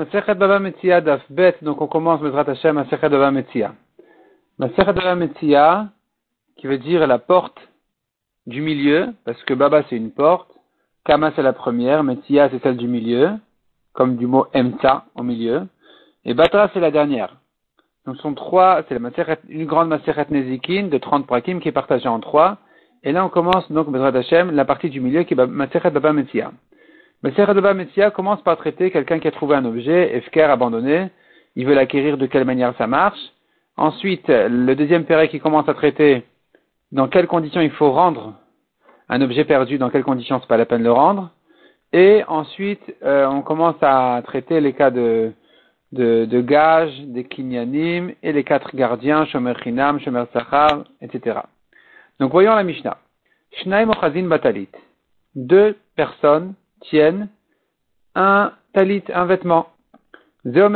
Masechet Baba Metzia Daf Bet, donc on commence Bezrat Hashem Masechet Baba Metzia. Masechet Baba Metzia, qui veut dire la porte du milieu, parce que Baba c'est une porte, Kama c'est la première, Metzia c'est celle du milieu, comme du mot Emta au milieu, et Batra c'est la dernière. Donc ce sont trois, c'est une grande Masechet Nezikin de 30 prakim qui est partagée en trois, et là on commence donc Bezrat Hashem, la partie du milieu qui est Masechet Baba Metzia. Mais Baba Metsia commence par traiter quelqu'un qui a trouvé un objet, Efker, abandonné, il veut l'acquérir, de quelle manière ça marche. Ensuite, le deuxième péré qui commence à traiter dans quelles conditions il faut rendre un objet perdu, dans quelles conditions c'est pas la peine de le rendre. Et ensuite, euh, on commence à traiter les cas de, de, de gage, des kinyanim et les quatre gardiens, Shomer Chinam, Shomer Sachar, etc. Donc voyons la Mishnah. Shnaim Ochazin Batalit. Deux personnes tiennent un talit, un vêtement. L'un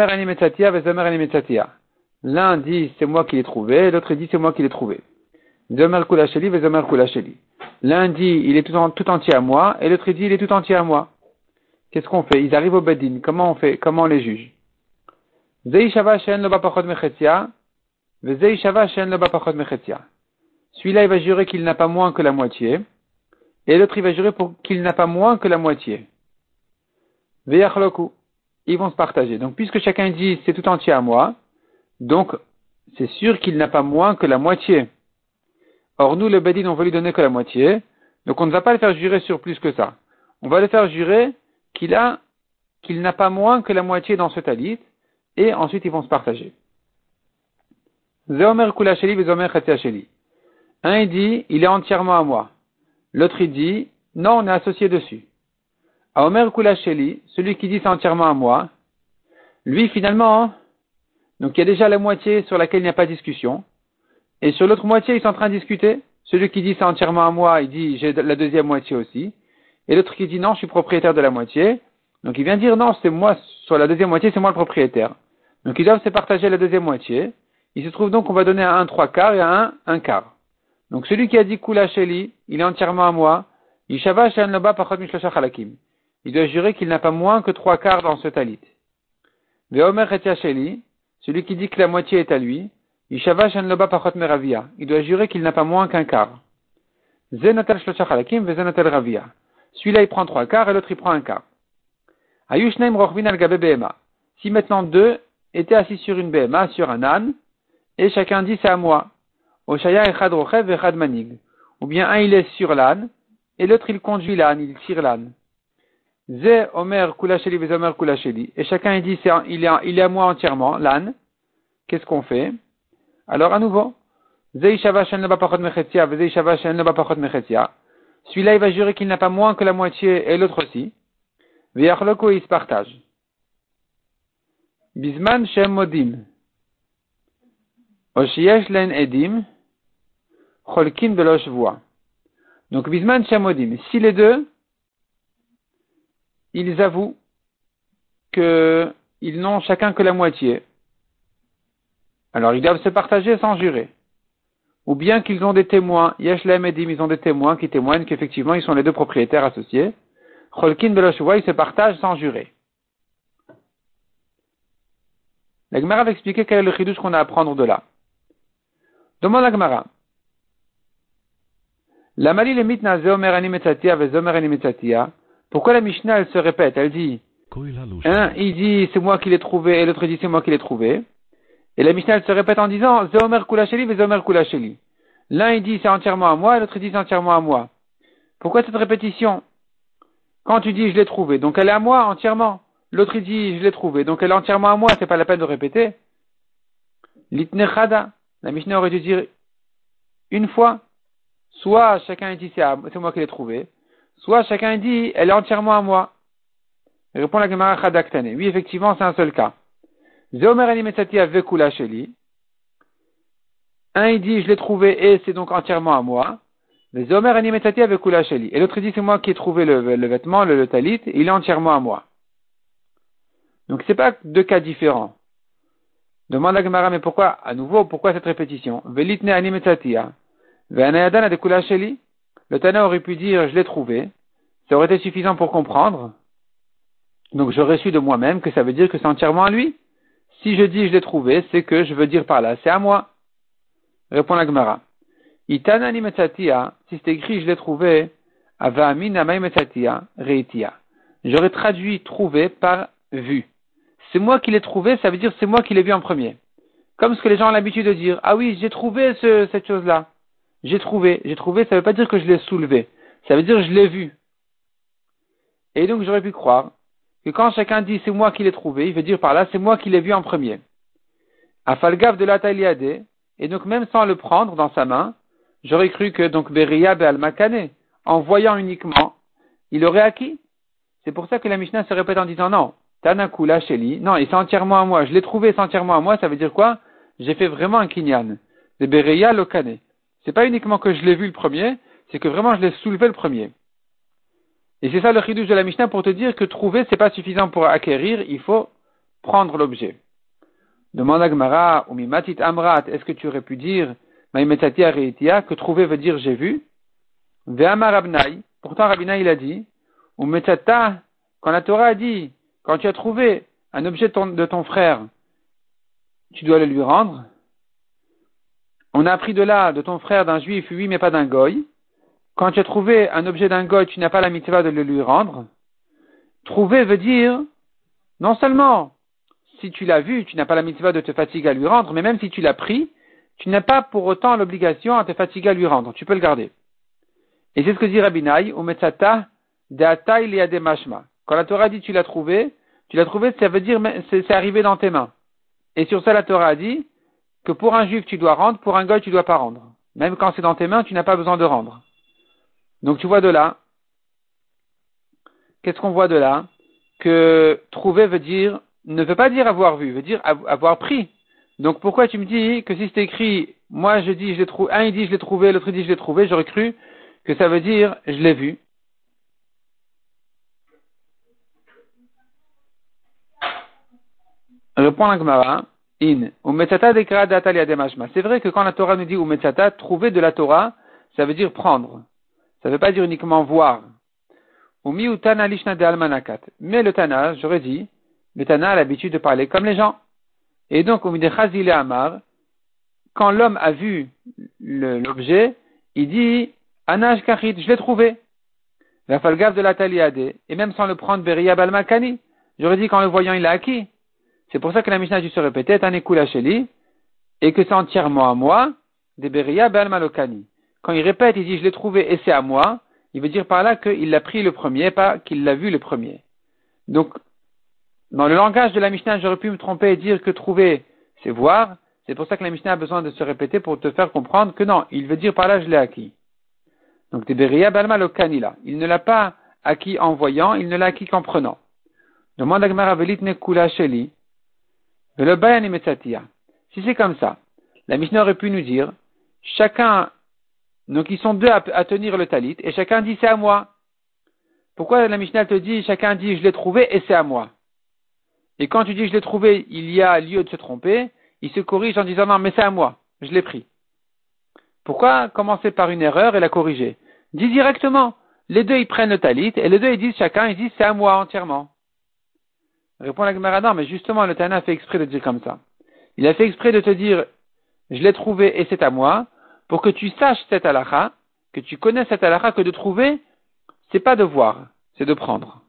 dit c'est moi qui l'ai trouvé, l'autre dit c'est moi qui l'ai trouvé. L'un dit il est tout, tout, entier à moi, et l'autre dit il est tout entier à moi. Qu'est-ce qu'on fait? Ils arrivent au bedin. Comment on fait? Comment on les juge? Celui-là, il va jurer qu'il n'a pas moins que la moitié et l'autre il va jurer pour qu'il n'a pas moins que la moitié. Ils vont se partager. Donc puisque chacun dit c'est tout entier à moi, donc c'est sûr qu'il n'a pas moins que la moitié. Or nous, le Bedin, on va lui donner que la moitié, donc on ne va pas le faire jurer sur plus que ça. On va le faire jurer qu'il a, qu'il n'a pas moins que la moitié dans ce talit, et ensuite ils vont se partager. Un il dit, il est entièrement à moi. L'autre il dit, non, on est associé dessus. À Omer Kulacheli, celui qui dit c'est entièrement à moi, lui finalement, donc il y a déjà la moitié sur laquelle il n'y a pas de discussion, et sur l'autre moitié ils sont en train de discuter. Celui qui dit c'est entièrement à moi, il dit j'ai la deuxième moitié aussi, et l'autre qui dit non, je suis propriétaire de la moitié, donc il vient dire non, c'est moi, sur la deuxième moitié, c'est moi le propriétaire. Donc ils doivent se partager la deuxième moitié. Il se trouve donc qu'on va donner à un trois quarts et à un un quart. Donc celui qui a dit Kula Sheli, il est entièrement à moi. Il doit jurer qu'il n'a pas moins que trois quarts dans ce talit. Veomer celui qui dit que la moitié est à lui, il doit jurer qu'il n'a pas moins qu'un quart. Celui-là il prend trois quarts et l'autre il prend un quart. Si maintenant deux étaient assis sur une BMA, sur un âne, et chacun dit c'est à moi. Ou bien un il est sur l'âne, et l'autre il conduit l'âne, il tire l'âne. Ze Omer Kulasheli Omer Kulasheli. Et chacun il dit il est, il est à moi entièrement, l'âne. Qu'est-ce qu'on fait? Alors à nouveau. Celui-là il va jurer qu'il n'a pas moins que la moitié et l'autre aussi. Veyachloko il se partage. Bisman Shem Modim. Oshiyesh Len Edim. Cholkin Belosh voix. Donc, Bisman Shamodim, si les deux, ils avouent qu'ils n'ont chacun que la moitié, alors ils doivent se partager sans jurer. Ou bien qu'ils ont des témoins, Yeshlem Edim, ils ont des témoins qui témoignent qu'effectivement ils sont les deux propriétaires associés. Cholkin Belosh voix, ils se partagent sans jurer. La Gemara va expliquer quel est le chidouche qu'on a à apprendre de là. Demande la Gemara. La Mali mitna zeomer animetatia vezomer animetatia. Pourquoi la Mishnah elle se répète? Elle dit un il dit c'est moi qui l'ai trouvé et l'autre dit c'est moi qui l'ai trouvé. Et la Mishnah elle se répète en disant zeomer kulasheli vezomer kulasheli. L'un il dit c'est entièrement à moi et l'autre dit c'est entièrement à moi. Pourquoi cette répétition? Quand tu dis je l'ai trouvé, donc elle est à moi entièrement. L'autre il dit je l'ai trouvé, donc elle est entièrement à moi, c'est pas la peine de répéter. Litnechada. La Mishnah aurait dû dire une fois. Soit chacun dit c'est moi qui l'ai trouvé, soit chacun dit elle est entièrement à moi. Il répond la Gemara Chadaktane. Oui, effectivement, c'est un seul cas. Un il dit je l'ai trouvé et c'est donc entièrement à moi. Et l'autre dit c'est moi qui ai trouvé le, vêtement, le, talit, il est entièrement à moi. Donc c'est pas deux cas différents. Demande la Gemara, mais pourquoi, à nouveau, pourquoi cette répétition? Velitne animetatia. Le Tana aurait pu dire je l'ai trouvé. Ça aurait été suffisant pour comprendre. Donc j'aurais su de moi-même que ça veut dire que c'est entièrement à lui. Si je dis je l'ai trouvé, c'est que je veux dire par là, c'est à moi. Répond la Gemara. Itanani metzatia, si c'est écrit je l'ai trouvé, avamin amay metzatia, reitia. J'aurais traduit trouvé par vu. C'est moi qui l'ai trouvé, ça veut dire c'est moi qui l'ai vu en premier. Comme ce que les gens ont l'habitude de dire. Ah oui, j'ai trouvé ce, cette chose-là. J'ai trouvé. J'ai trouvé, ça veut pas dire que je l'ai soulevé. Ça veut dire je l'ai vu. Et donc j'aurais pu croire que quand chacun dit c'est moi qui l'ai trouvé, il veut dire par là c'est moi qui l'ai vu en premier. Afalgav de la tailiade, et donc même sans le prendre dans sa main, j'aurais cru que donc Beria al Makane, en voyant uniquement, il aurait acquis. C'est pour ça que la Mishnah se répète en disant non, Tanakula Sheli, non, il c'est entièrement à moi, je l'ai trouvé, c'est entièrement à moi, ça veut dire quoi? J'ai fait vraiment un kinyan, de Beria Lokane. C'est pas uniquement que je l'ai vu le premier, c'est que vraiment je l'ai soulevé le premier. Et c'est ça le chidouche de la Mishnah pour te dire que trouver c'est pas suffisant pour acquérir, il faut prendre l'objet. Demande à Gmara, ou mimatit amrat, est-ce que tu aurais pu dire, que trouver veut dire j'ai vu? Pourtant Rabnai il a dit, ou quand la Torah a dit, quand tu as trouvé un objet de ton frère, tu dois le lui rendre. On a appris de là, de ton frère, d'un juif, oui, mais pas d'un goy. Quand tu as trouvé un objet d'un goy, tu n'as pas la mitzvah de le lui rendre. Trouver veut dire, non seulement, si tu l'as vu, tu n'as pas la mitzvah de te fatiguer à lui rendre, mais même si tu l'as pris, tu n'as pas pour autant l'obligation à te fatiguer à lui rendre. Tu peux le garder. Et c'est ce que dit Rabinai, Umetsata de mashma. Quand la Torah dit tu l'as trouvé, tu l'as trouvé, ça veut dire c'est arrivé dans tes mains. Et sur ça, la Torah a dit que pour un juif tu dois rendre, pour un goy tu dois pas rendre. Même quand c'est dans tes mains, tu n'as pas besoin de rendre. Donc tu vois de là, qu'est-ce qu'on voit de là? Que trouver veut dire, ne veut pas dire avoir vu, veut dire avoir pris. Donc pourquoi tu me dis que si c'est écrit, moi je dis je l'ai trouvé, un il dit je l'ai trouvé, l'autre dit je l'ai trouvé, j'aurais cru que ça veut dire je l'ai vu. Répond la Gemara, in, C'est vrai que quand la Torah nous dit umetzata, trouver de la Torah, ça veut dire prendre. Ça ne veut pas dire uniquement voir. Mais le Tana, j'aurais dit, le Tana a l'habitude de parler comme les gens. Et donc, quand l'homme a vu l'objet, il dit, Anaj kachit, je l'ai trouvé. La falgave de la taliade, et même sans le prendre, Beria balmakani. J'aurais dit, qu'en le voyant, il a acquis. C'est pour ça que la Mishnah a dû se répéter, et que c'est entièrement à moi, de Beria balmalokani. Quand il répète, il dit, je l'ai trouvé et c'est à moi, il veut dire par là qu'il l'a pris le premier, pas qu'il l'a vu le premier. Donc, dans le langage de la Mishnah, j'aurais pu me tromper et dire que trouver, c'est voir. C'est pour ça que la Mishnah a besoin de se répéter pour te faire comprendre que non, il veut dire par là, je l'ai acquis. Donc, Beria Balma lo kanila. Il ne l'a pas acquis en voyant, il ne l'a acquis qu'en prenant. Demande à Gemara Velit Nekula Sheli. Si c'est comme ça, la Mishnah aurait pu nous dire, chacun, donc ils sont deux à, tenir le talit, et chacun dit c'est à moi. Pourquoi la Mishnah te dit, chacun dit je l'ai trouvé et c'est à moi? Et quand tu dis je l'ai trouvé, il y a lieu de se tromper, il se corrige en disant non mais c'est à moi, je l'ai pris. Pourquoi commencer par une erreur et la corriger? Dis directement. Les deux, ils prennent le talit, et les deux, ils disent chacun, ils disent c'est à moi entièrement. Répond la Gemara, mais justement, le Tana a fait exprès de dire comme ça. Il a fait exprès de te dire, je l'ai trouvé et c'est à moi, pour que tu saches cette halakha, que tu connaisses cette halakha, que de trouver, c'est pas de voir, c'est de prendre.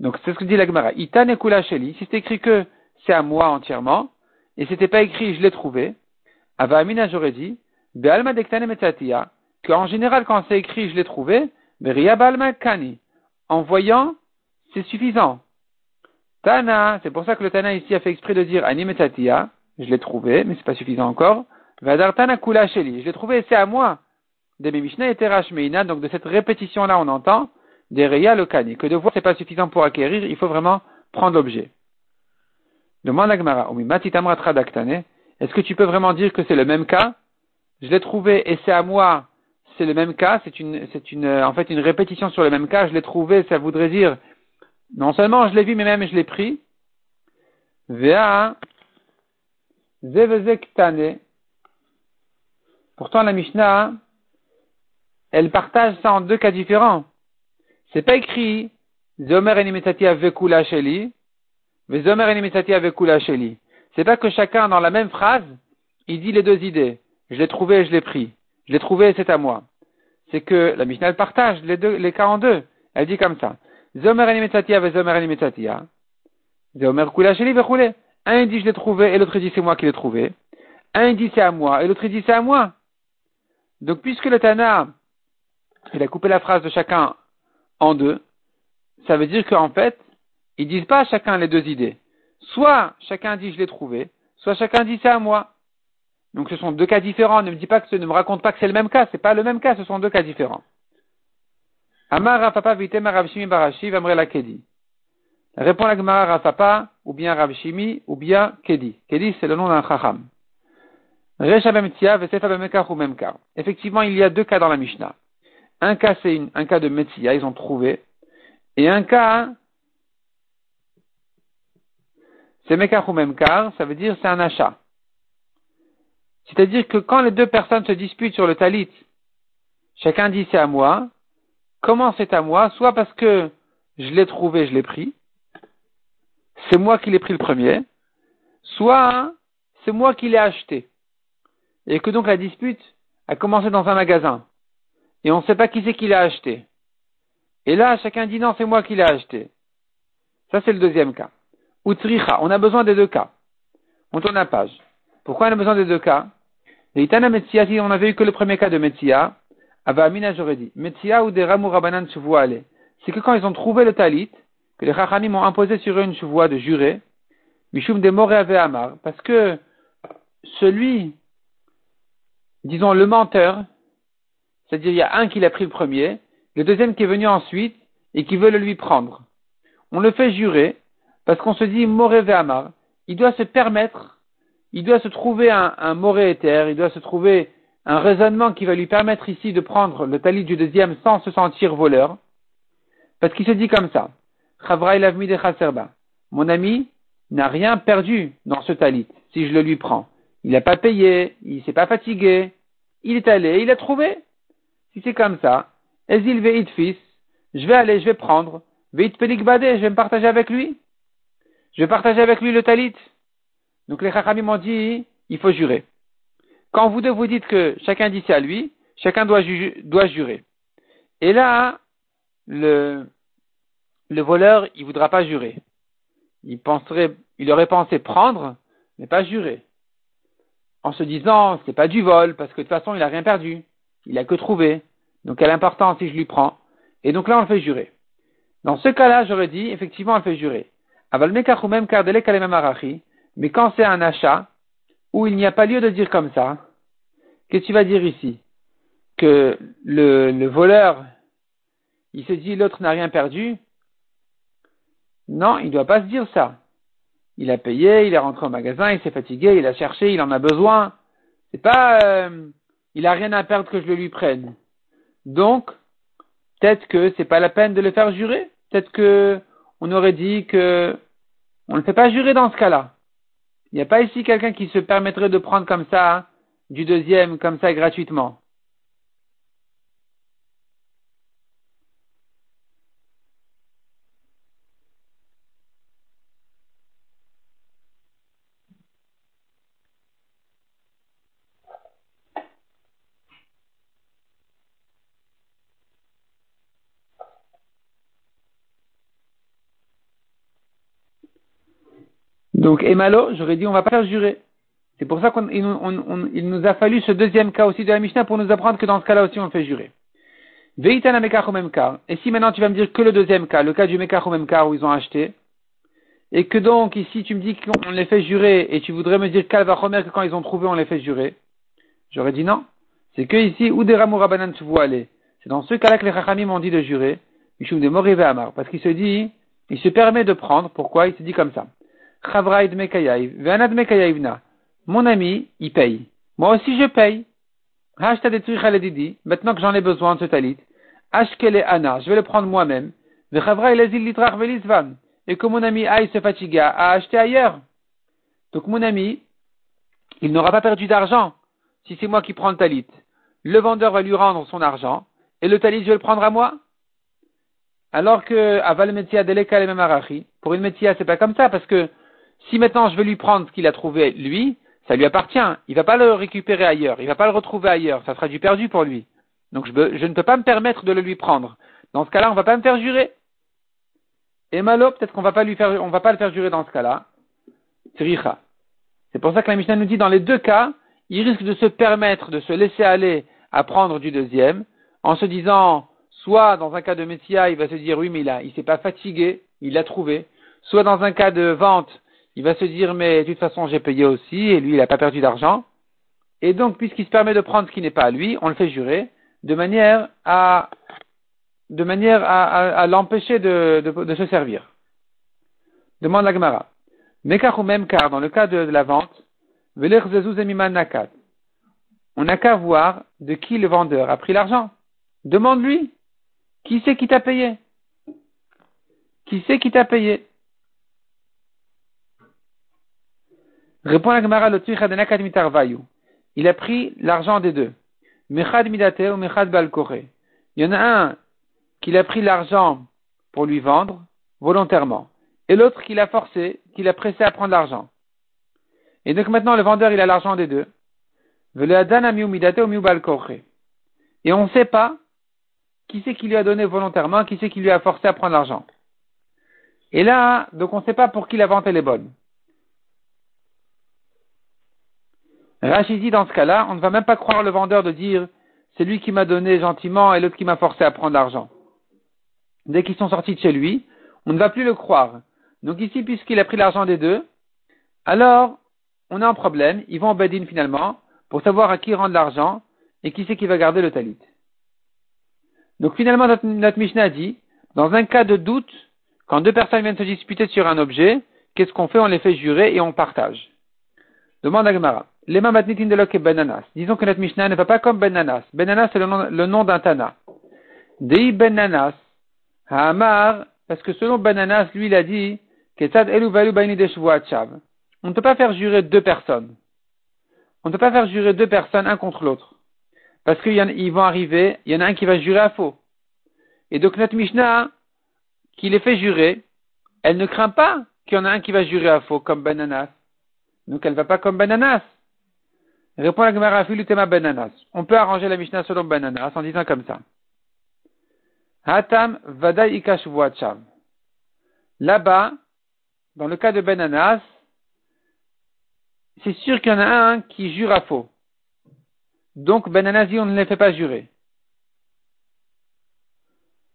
Donc, c'est ce que dit la Gemara. Itane sheli, si c'est écrit que c'est à moi entièrement, et c'était pas écrit je l'ai trouvé, Ava Amina, j'aurais dit, Be'alma dektane metatia, qu'en général, quand c'est écrit, je l'ai trouvé, kani. En voyant, c'est suffisant. Tana, c'est pour ça que le Tana ici a fait exprès de dire animetatia, je l'ai trouvé, mais c'est pas suffisant encore. Vadar Tana kula sheli, je l'ai trouvé, c'est à moi. De Mishnah et Meina, donc de cette répétition-là, on entend, des le kani, que de voir c'est pas suffisant pour acquérir, il faut vraiment prendre l'objet. Demande à est-ce que tu peux vraiment dire que c'est le même cas? Je l'ai trouvé et c'est à moi, c'est le même cas, c'est une, c'est une, en fait une répétition sur le même cas, je l'ai trouvé, ça voudrait dire, non seulement je l'ai vu, mais même je l'ai pris. Vea, zevezektane. Pourtant la Mishnah, elle partage ça en deux cas différents. C'est pas écrit, Zomer enimetsati avekula sheli, mais Zomer enimetsati avekula sheli. C'est pas que chacun, dans la même phrase, il dit les deux idées. Je l'ai trouvé et je l'ai pris. Je l'ai trouvé et c'est à moi. C'est que la Mishnah, elle partage les deux, les cas en deux. Elle dit comme ça. Un dit je l'ai trouvé et l'autre dit c'est moi qui l'ai trouvé. Un dit c'est à moi et l'autre dit c'est à moi. Donc puisque le Tana, il a coupé la phrase de chacun en deux, ça veut dire qu'en fait, ils disent pas à chacun les deux idées. Soit chacun dit je l'ai trouvé, soit chacun dit c'est à moi. Donc ce sont deux cas différents. Ne me ne me raconte pas que c'est le même cas. C'est pas le même cas. Ce sont deux cas différents. Amar Rafapa Vitem Ravshimi Barashi Vamrela Kedi. Répond la Gemara Rafapa, ou bien Ravshimi, ou bien Kedi. Kedi, c'est le nom d'un Chacham. Effectivement, il y a deux cas dans la Mishnah. Un cas, c'est un cas de Metzia, ils ont trouvé. Et un cas, c'est Mekar ou Memkar, ça veut dire c'est un achat. C'est-à-dire que quand les deux personnes se disputent sur le talit, chacun dit c'est à moi, comment c'est à moi Soit parce que je l'ai trouvé, je l'ai pris, c'est moi qui l'ai pris le premier, soit c'est moi qui l'ai acheté. Et que donc la dispute a commencé dans un magasin. Et on ne sait pas qui c'est qui l'a acheté. Et là, chacun dit non, c'est moi qui l'ai acheté. Ça, c'est le deuxième cas. Ou tricha, on a besoin des deux cas. On tourne la page. Pourquoi on a besoin des deux cas? Si on n'avait eu que le premier cas de Metsia, Ava Amina, j'aurais dit. Metsia ou des Ramou Rabanan aller. C'est que quand ils ont trouvé le talit, que les Chachamim ont imposé sur eux une chevoie de jurer, Mishum de Moré Amar, parce que celui disons, le menteur, c'est-à-dire il y a un qui l'a pris le premier, le deuxième qui est venu ensuite et qui veut le lui prendre. On le fait jurer parce qu'on se dit moré amar. Il doit se permettre, il doit se trouver un, un moré il doit se trouver un raisonnement qui va lui permettre ici de prendre le talit du deuxième sans se sentir voleur. Parce qu'il se dit comme ça. Mon ami n'a rien perdu dans ce talit si je le lui prends. Il n'a pas payé, il s'est pas fatigué, il est allé, il a trouvé. Si c'est comme ça, Ezil veit fils, je vais aller, je vais prendre, veit pelikbade, je vais me partager avec lui. Je vais partager avec lui le talit. Donc les chachamim m'ont dit, il faut jurer. Quand vous deux vous dites que chacun dit c'est à lui, chacun doit, jurer. Et là, le, le voleur, il voudra pas jurer. Il aurait pensé prendre, mais pas jurer en se disant c'est pas du vol parce que de toute façon il a rien perdu, il a que trouvé. Donc quelle importance si je lui prends? Et donc là on le fait jurer. Dans ce cas-là, j'aurais dit effectivement on le fait jurer. Mais quand c'est un achat où il n'y a pas lieu de dire comme ça, qu'est-ce que tu vas dire ici Que le, le voleur, il se dit l'autre n'a rien perdu. Non, il ne doit pas se dire ça. Il a payé, il est rentré au magasin, il s'est fatigué, il a cherché, il en a besoin. C'est pas, euh, il a rien à perdre que je le lui prenne. Donc, peut-être que c'est pas la peine de le faire jurer. Peut-être que on aurait dit que on ne fait pas jurer dans ce cas-là. Il n'y a pas ici quelqu'un qui se permettrait de prendre comme ça hein, du deuxième, comme ça gratuitement. Donc, Emalo, j'aurais dit, on va pas faire jurer. C'est pour ça qu'il nous a fallu ce deuxième cas aussi de la Mishnah pour nous apprendre que dans ce cas-là aussi on fait jurer. Et si maintenant tu vas me dire que le deuxième cas, le cas du Mekach au même cas où ils ont acheté, et que donc ici tu me dis qu'on les fait jurer, et tu voudrais me dire Kalvachomer que quand ils ont trouvé on les fait jurer, j'aurais dit non. C'est que ici, où des Ramourabanan tu vois aller. C'est dans ce cas-là que les Chachamim m'ont dit de jurer, Mishum de Morive Amar, parce qu'il se dit, il se permet de prendre, pourquoi? Il se dit comme ça. Mon ami, il paye. Moi aussi, je paye. Maintenant que j'en ai besoin de ce talit. Je vais le prendre moi-même. Et que mon ami aille se fatiguer à acheter ailleurs. Donc mon ami, il n'aura pas perdu d'argent si c'est moi qui prends le talit. Le vendeur va lui rendre son argent et le talit, je vais le prendre à moi. alors que aval metia deleka le pour une metia, c'est pas comme ça, parce que si maintenant je veux lui prendre ce qu'il a trouvé lui, ça lui appartient. Il va pas le récupérer ailleurs, il va pas le retrouver ailleurs, ça sera du perdu pour lui. Donc je, ne peux pas me permettre de le lui prendre. Dans ce cas-là, on va pas me faire jurer. Et malo, peut-être qu'on va pas lui faire, on va pas le faire jurer dans ce cas-là. C'est pour ça que la Mishnah nous dit dans les deux cas, il risque de se permettre de se laisser aller à prendre du deuxième, en se disant, soit dans un cas de Messia, il va se dire oui, mais il a, il s'est pas fatigué, il l'a trouvé. Soit dans un cas de vente, il va se dire mais de toute façon j'ai payé aussi et lui il n'a pas perdu d'argent. Et donc puisqu'il se permet de prendre ce qui n'est pas à lui, on le fait jurer de manière à de manière à, l'empêcher de, de, se servir. Demande la Gemara. Mekar ou même car, dans le cas de, la vente, on n'a qu'à voir de qui le vendeur a pris l'argent. Demande-lui. Qui c'est qui t'a payé? Qui c'est qui t'a payé? Répond la Gemara Il a pris l'argent des deux. Mechad midate ou mechad. Il y en a un qu'il a pris l'argent pour lui vendre volontairement, et l'autre qu'il a forcé, qu'il a pressé à prendre l'argent. Et donc maintenant le vendeur il a l'argent des deux. Et on ne sait pas qui c'est qui lui a donné volontairement, qui c'est qui lui a forcé à prendre l'argent. Et là, donc on ne sait pas pour qui la vente elle est bonne. Rachid dans ce cas-là, on ne va même pas croire le vendeur de dire c'est lui qui m'a donné gentiment et l'autre qui m'a forcé à prendre l'argent. Dès qu'ils sont sortis de chez lui, on ne va plus le croire. Donc ici, puisqu'il a pris l'argent des deux, alors on a un problème. Ils vont en Bedin finalement pour savoir à qui rendre l'argent et qui c'est qui va garder le talit. Donc finalement, notre, Mishnah dit, dans un cas de doute, quand deux personnes viennent se disputer sur un objet, qu'est-ce qu'on fait? On les fait jurer et on partage. Demande à. Les mamatnitin de et benanas. Disons que notre Mishnah ne va pas comme benanas. Benanas, c'est le nom, d'un Tana. Dei benanas, Hamar, parce que selon Benanas, lui, il a dit, on ne peut pas faire jurer deux personnes. On ne peut pas faire jurer deux personnes un contre l'autre. Parce qu'ils vont arriver, il y en a un qui va jurer à faux. Et donc notre Mishnah, qui les fait jurer, elle ne craint pas qu'il y en a un qui va jurer à faux, comme Bananas. Donc elle ne va pas comme Bananas. Répond la Gemara Filutema Bananas. On peut arranger la Mishnah selon Bananas en disant comme ça. Hatam Vadai Là-bas, dans le cas de Bananas, c'est sûr qu'il y en a un qui jure à faux. Donc, Ben on ne les fait pas jurer.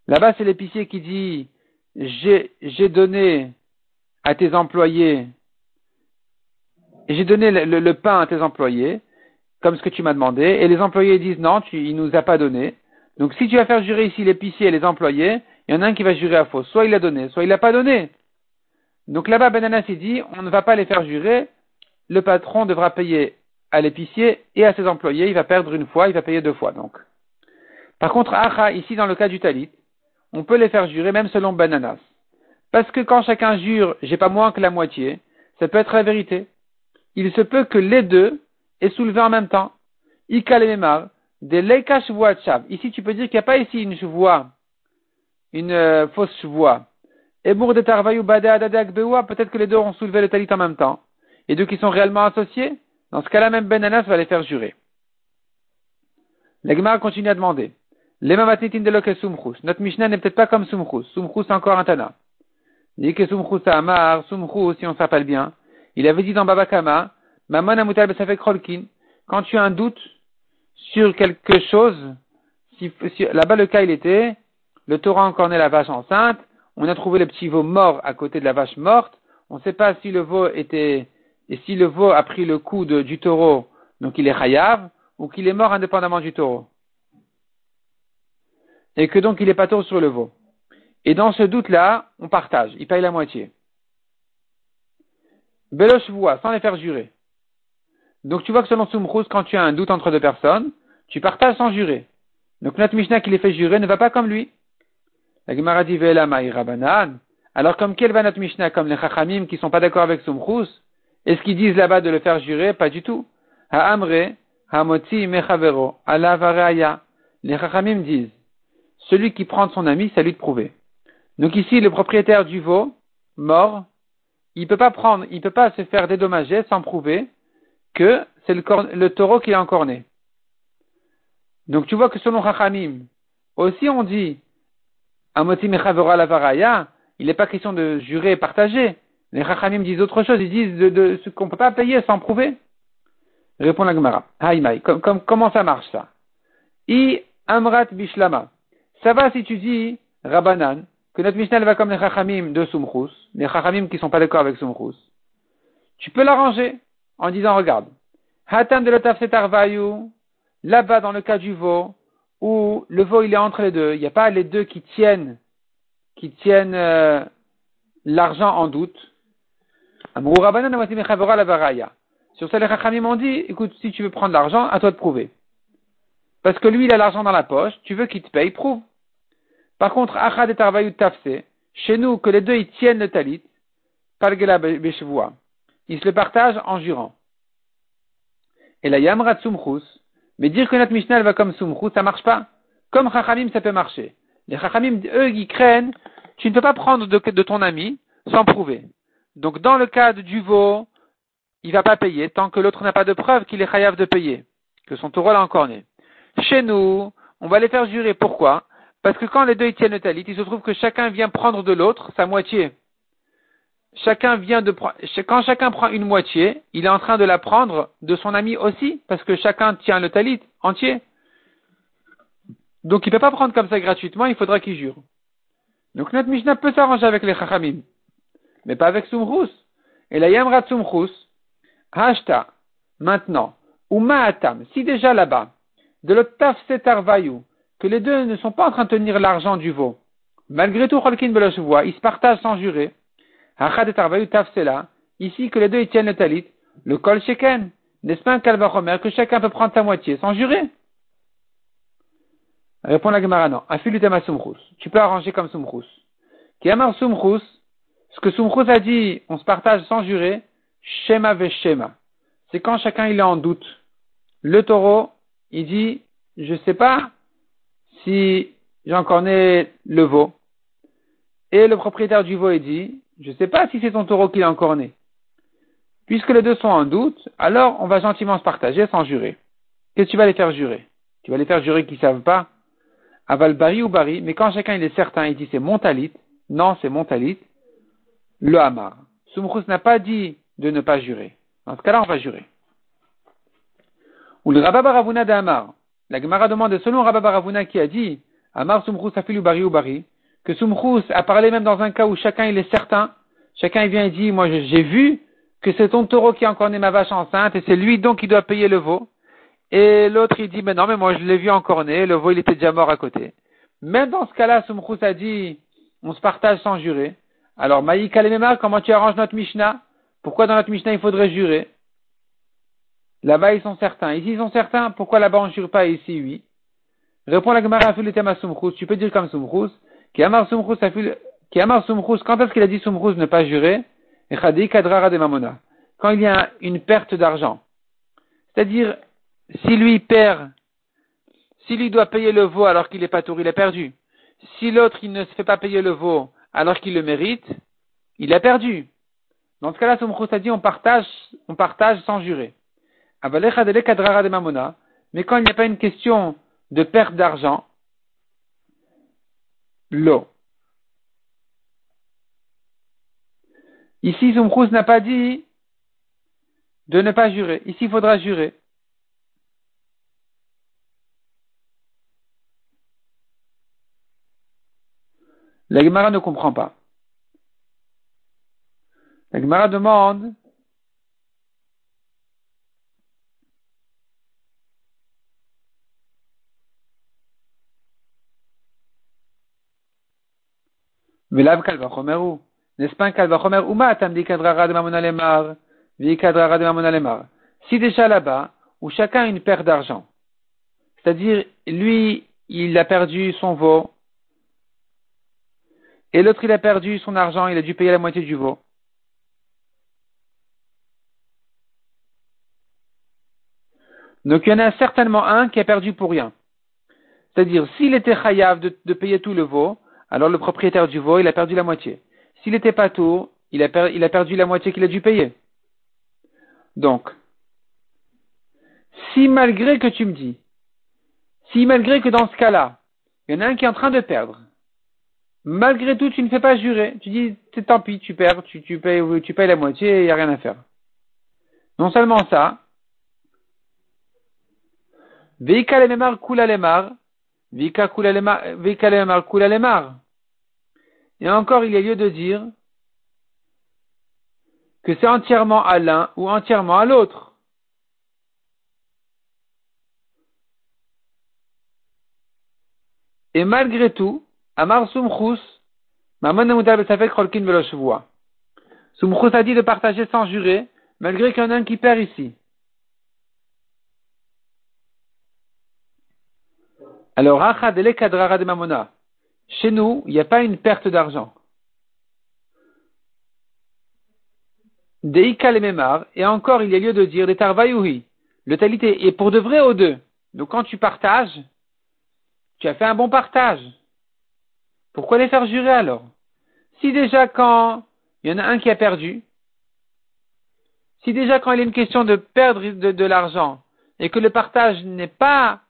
Là-bas, c'est l'épicier qui dit, j'ai donné à tes employés, j'ai donné le, pain à tes employés, comme ce que tu m'as demandé, et les employés disent non, tu, il nous a pas donné. Donc, si tu vas faire jurer ici l'épicier et les employés, il y en a un qui va jurer à faux. Soit il l'a donné, soit il l'a pas donné. Donc là-bas, Ben dit, on ne va pas les faire jurer, le patron devra payer à l'épicier et à ses employés, il va perdre une fois, il va payer deux fois donc. Par contre, Acha, ici dans le cas du talit, on peut les faire jurer même selon Bananas. Parce que quand chacun jure, j'ai pas moins que la moitié, ça peut être la vérité. Il se peut que les deux aient soulevé en même temps. Ika des leikash Ici, tu peux dire qu'il n'y a pas ici une voix, une euh, fausse voix. Et de Tarvayou peut-être que les deux ont soulevé le talit en même temps. Et deux qui sont réellement associés, dans ce cas-là, même Ben Anas va les faire jurer. L'Egmar continue à demander. Mamatnitin de Loke. Notre Mishnah n'est peut-être pas comme Sumchus. Sumchus, c'est encore un Tana. Dit que Sumchus a Amar, Sumchus, si on s'appelle bien. Il avait dit dans Babakama, Quand tu as un doute sur quelque chose, si, là-bas le cas il était, le Torah encorné la vache enceinte, on a trouvé le petit veau mort à côté de la vache morte, on ne sait pas si le veau était et si le veau a pris le coup du taureau, donc il est chayav, ou qu'il est mort indépendamment du taureau. Et que donc il est pas taureau sur le veau. Et dans ce doute-là, on partage, il paye la moitié. Beloche voix, sans les faire jurer. Donc tu vois que selon Sumrous, quand tu as un doute entre deux personnes, tu partages sans jurer. Donc notre Mishnah qui les fait jurer ne va pas comme lui. La dit Alors comme quel va notre Mishnah Comme les Chachamim qui sont pas d'accord avec Sumrous est-ce qu'ils disent là-bas de le faire jurer? Pas du tout. Ha'moti mechavero, Les chachamim disent, celui qui prend son ami, c'est lui de prouver. Donc ici, le propriétaire du veau, mort, il peut pas prendre, il peut pas se faire dédommager sans prouver que c'est le, taureau qui a encore né. Donc tu vois que selon Chachamim, aussi on dit, Amoti la varaya, il n'est pas question de jurer et partager. Les Chachamim disent autre chose, ils disent de, ce qu'on ne peut pas payer sans prouver. Répond la Gemara. Haïmaï, comment ça marche ça? I Amrat Bishlama. Ça va si tu dis, Rabanan, que notre Mishnah va comme les Chachamim de Sumchus, les Chachamim qui ne sont pas d'accord avec Sumchus. Tu peux l'arranger en disant, regarde, Hatam de l'otaf là-bas dans le cas du veau, où le veau il est entre les deux, il n'y a pas les deux qui tiennent, qui tiennent euh, l'argent en doute. Sur ça, les Chachamim ont dit, écoute, si tu veux prendre l'argent, à toi de prouver. Parce que lui, il a l'argent dans la poche, tu veux qu'il te paye, prouve. Par contre, Achad et Tarvayu Tafse, chez nous, que les deux ils tiennent le talit, Palgela Beshvoa, ils se le partagent en jurant. Et la Yamrat Sumchus, mais dire que notre Mishnah va comme Sumchus, ça marche pas. Comme Chachamim, ça peut marcher. Les Chachamim, eux, ils craignent, tu ne peux pas prendre de, ton ami sans prouver. Donc, dans le cas du veau, il va pas payer tant que l'autre n'a pas de preuve qu'il est chayav de payer, que son taureau l'a encore né. Chez nous, on va les faire jurer. Pourquoi? Parce que quand les deux tiennent le talit, il se trouve que chacun vient prendre de l'autre sa moitié. Chacun vient de quand chacun prend une moitié, il est en train de la prendre de son ami aussi, parce que chacun tient le talit entier. Donc il ne peut pas prendre comme ça gratuitement, il faudra qu'il jure. Donc notre Mishnah peut s'arranger avec les Chachamim, mais pas avec Sumrus. Et la Yamra Sumrus, Hashta, maintenant, ou Ma'atam, si déjà là-bas, de l'Ottaf Setar Vayu, que les deux ne sont pas en train de tenir l'argent du veau. Malgré tout, Cholkin voit, ils se partagent sans jurer. Hachad et Tafsela, ici que les deux tiennent le talit, le kol sheken, n'est-ce pas un kalvachomer que chacun peut prendre sa moitié sans jurer? Répond la Gemara, non. Afilutema sumchus. Tu peux arranger comme sumchus. Kiamar sumchus, ce que sumchus a dit, on se partage sans jurer, shema ve shema. C'est quand chacun il est en doute. Le taureau, il dit, je sais pas si j'en connais le veau. Et le propriétaire du veau, il dit, je ne sais pas si c'est ton taureau qui l'a encore né. Puisque les deux sont en doute, alors on va gentiment se partager sans jurer. Que tu vas les faire jurer? Tu vas les faire jurer qu'ils ne savent pas Aval bari ou bari, mais quand chacun il est certain, il dit c'est mon talit, non c'est mon talit, le hamar. Sumchus n'a pas dit de ne pas jurer. Dans ce cas-là, on va jurer. Ou le Rabba Baravuna d'Amar. La Gemara demande, selon Rabba Baravuna qui a dit, Amar Sumchus afilu bari ou bari, que Sumchus a parlé même dans un cas où chacun il est certain, chacun il vient et dit, moi j'ai vu que c'est ton taureau qui a encore né ma vache enceinte et c'est lui donc qui doit payer le veau. Et l'autre il dit, mais non, mais moi je l'ai vu encore né, le veau il était déjà mort à côté. Même dans ce cas-là, Sumchus a dit, on se partage sans jurer. Alors, Maï comment tu arranges notre Mishnah? Pourquoi dans notre Mishnah il faudrait jurer? Là-bas, ils sont certains. Ici, ils sont certains. Pourquoi là-bas, on ne jure pas? Ici, oui Réponds la Gemara à à Sumchus. Tu peux dire comme Sumchus. Qui amar. Quand est-ce qu'il a dit Sumchus ne pas jurer? Quand il y a une perte d'argent. C'est-à-dire, si lui perd, si lui doit payer le veau alors qu'il n'est pas tour, il est perdu. Si l'autre, il ne se fait pas payer le veau alors qu'il le mérite, il a perdu. Dans ce cas-là, Sumchus a dit on partage, on partage sans jurer. Mais quand il n'y a pas une question de perte d'argent, l'eau. Ici, Zumchus n'a pas dit de ne pas jurer. Ici, il faudra jurer. La Gemara ne comprend pas. La Gemara demande Velav kalvachomeru. N'est-ce pas un kalvachomer Uma tam kadrara de mamona lemar, vi kadrara de. Si déjà là-bas, où chacun a une paire d'argent, c'est-à-dire, lui, il a perdu son veau, et l'autre, il a perdu son argent, il a dû payer la moitié du veau. Donc il y en a certainement un qui a perdu pour rien. C'est-à-dire, s'il était chayav de, payer tout le veau, alors le propriétaire du veau, il a perdu la moitié. S'il n'était pas tour, il a, perdu la moitié qu'il a dû payer. Donc, si malgré que tu me dis, si malgré que dans ce cas-là, il y en a un qui est en train de perdre, malgré tout tu ne fais pas jurer, tu dis tant pis, tu perds, tu, tu, payes, tu payes la moitié, il n'y a rien à faire. Non seulement ça, Veika lemar kula lemar, lemar. Et encore, il y a lieu de dire que c'est entièrement à l'un ou entièrement à l'autre. Et malgré tout, Amar Sumchus, Mamon Besafek Rolkin Veloshevoa. Sumchus a dit de partager sans jurer, malgré qu'il y en a un qui perd ici. Alors, de Mamona. Chez nous, il n'y a pas une perte d'argent. Deika le et encore il y a lieu de dire des tarvayuhi. Le talité est pour de vrai aux deux. Donc quand tu partages, tu as fait un bon partage. Pourquoi les faire jurer alors? Si déjà quand il y en a un qui a perdu, si déjà quand il est une question de perdre de l'argent et que le partage n'est pas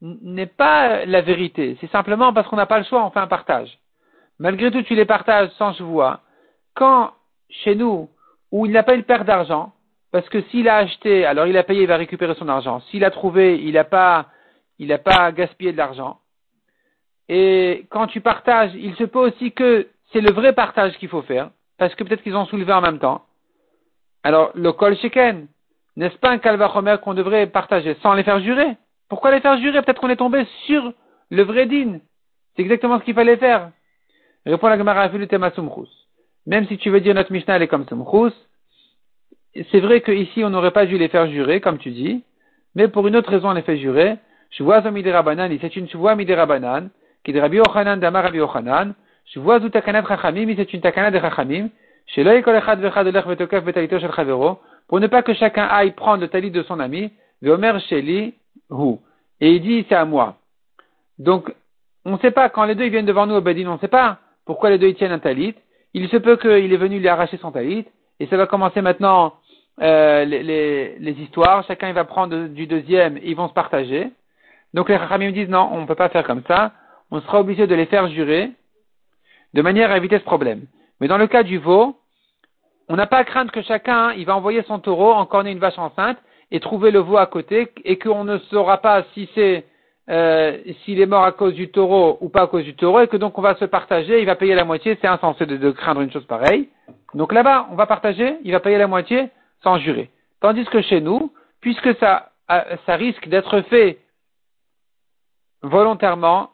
n'est pas la vérité. C'est simplement parce qu'on n'a pas le choix, on fait un partage. Malgré tout, tu les partages sans vois. Quand, chez nous, où il n'a pas eu perte d'argent, parce que s'il a acheté, alors il a payé, il va récupérer son argent. S'il a trouvé, il n'a pas, il n'a pas gaspillé de l'argent. Et quand tu partages, il se peut aussi que c'est le vrai partage qu'il faut faire, parce que peut-être qu'ils ont soulevé en même temps. Alors, le kol sheken, n'est-ce pas un calvachomer qu'on devrait partager sans les faire jurer? Pourquoi les faire jurer Peut-être qu'on est tombé sur le vrai din. C'est exactement ce qu'il fallait faire. Répond la Gemara le thème Même si tu veux dire notre Mishnah elle est comme Sumchus, c'est vrai qu'ici on n'aurait pas dû les faire jurer, comme tu dis, mais pour une autre raison on les fait jurer. vois Rabanan, c'est une Shuvah Midirabanan, qui est Rabbi Yochanan d'Amar Rabbi Yochanan, Shuvah Takanat Chachamim, c'est une Takanat de Chachamim, pour ne pas que chacun aille prendre le talit de son ami, Veomer Sheli, et il dit, c'est à moi. Donc, on ne sait pas, quand les deux ils viennent devant nous on ne sait pas pourquoi les deux ils tiennent un talit. Il se peut qu'il est venu lui arracher son talit, et ça va commencer maintenant euh, les, histoires. Chacun il va prendre du deuxième, et ils vont se partager. Donc les me disent non, on ne peut pas faire comme ça. On sera obligé de les faire jurer, de manière à éviter ce problème. Mais dans le cas du veau, on n'a pas à craindre que chacun, il va envoyer son taureau, encore une vache enceinte, et trouver le veau à côté et qu'on ne saura pas si c'est euh, s'il est mort à cause du taureau ou pas à cause du taureau et que donc on va se partager, il va payer la moitié, c'est insensé de, craindre une chose pareille. Donc là-bas, on va partager, il va payer la moitié sans jurer. Tandis que chez nous, puisque ça, ça risque d'être fait volontairement,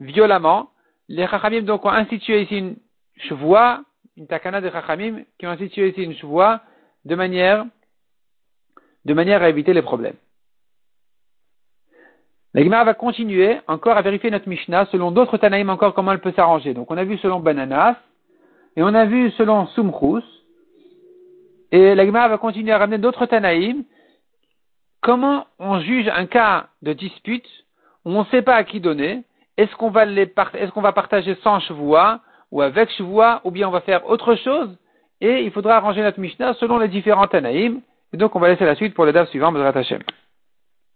violemment, les Chachamim donc ont institué ici une chevoie, une takana de Chachamim, qui ont institué ici une chevoie de manière de manière à éviter les problèmes. La Gemara va continuer encore à vérifier notre Mishnah selon d'autres Tanaïm encore comment elle peut s'arranger. Donc on a vu selon Bananas et on a vu selon Sumchus et la Gemara va continuer à ramener d'autres Tanaïm. Comment on juge un cas de dispute où on ne sait pas à qui donner? Est-ce qu'on va, est qu'on va partager sans chevois ou avec chevois ou bien on va faire autre chose? Et il faudra arranger notre Mishnah selon les différents Tanaïm et donc, on va laisser la suite pour le DAF suivant, Bezrat Hashem.